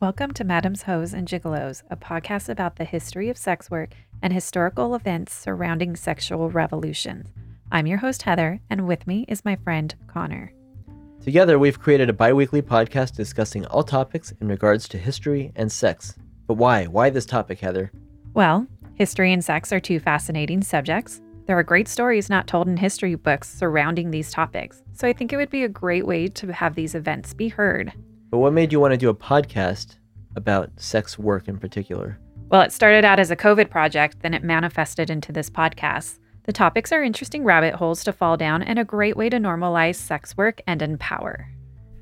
Welcome to Madam's Heauxs and Gigolos, a podcast about the history of sex work and historical events surrounding sexual revolutions. I'm your host, Heather, and with me is my friend, Connor. Together, we've created a bi weekly podcast discussing all topics in regards to history and sex. But why? Why this topic, Heather? Well, history and sex are two fascinating subjects. There are great stories not told in history books surrounding these topics, so I think it would be a great way to have these events be heard. But what made you want to do a podcast about sex work in particular? Well, it started out as a COVID project, then it manifested into this podcast. The topics are interesting rabbit holes to fall down and a great way to normalize sex work and empower.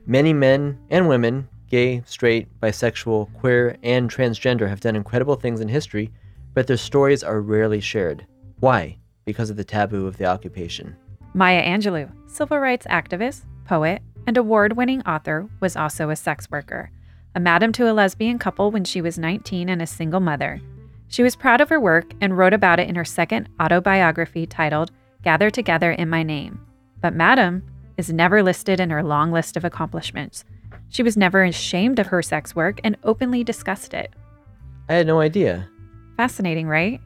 Many men and women, gay, straight, bisexual, queer, and transgender, have done incredible things in history, but their stories are rarely shared. Why? Because of the taboo of the occupation. Maya Angelou, civil rights activist, poet, and award winning author, was also a sex worker, a madam to a lesbian couple when she was 19 and a single mother. She was proud of her work and wrote about it in her second autobiography titled Gather Together in My Name. But Madam is never listed in her long list of accomplishments. She was never ashamed of her sex work and openly discussed it. I had no idea. Fascinating, right?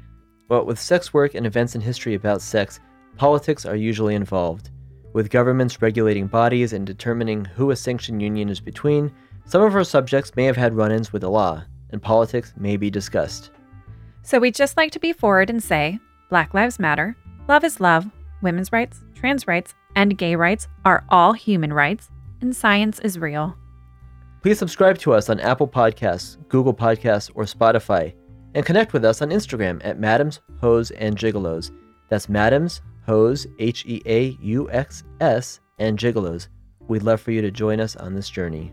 But with sex work and events in history about sex, politics are usually involved. With governments regulating bodies and determining who a sanctioned union is between, some of our subjects may have had run ins with the law, and politics may be discussed. So we'd just like to be forward and say Black Lives Matter, love is love, women's rights, trans rights, and gay rights are all human rights, and science is real. Please subscribe to us on Apple Podcasts, Google Podcasts, or Spotify, and connect with us on Instagram at Madams, Heauxs, and Gigolos. That's Madams, Heauxs, H E A U X S, and Gigolos. We'd love for you to join us on this journey.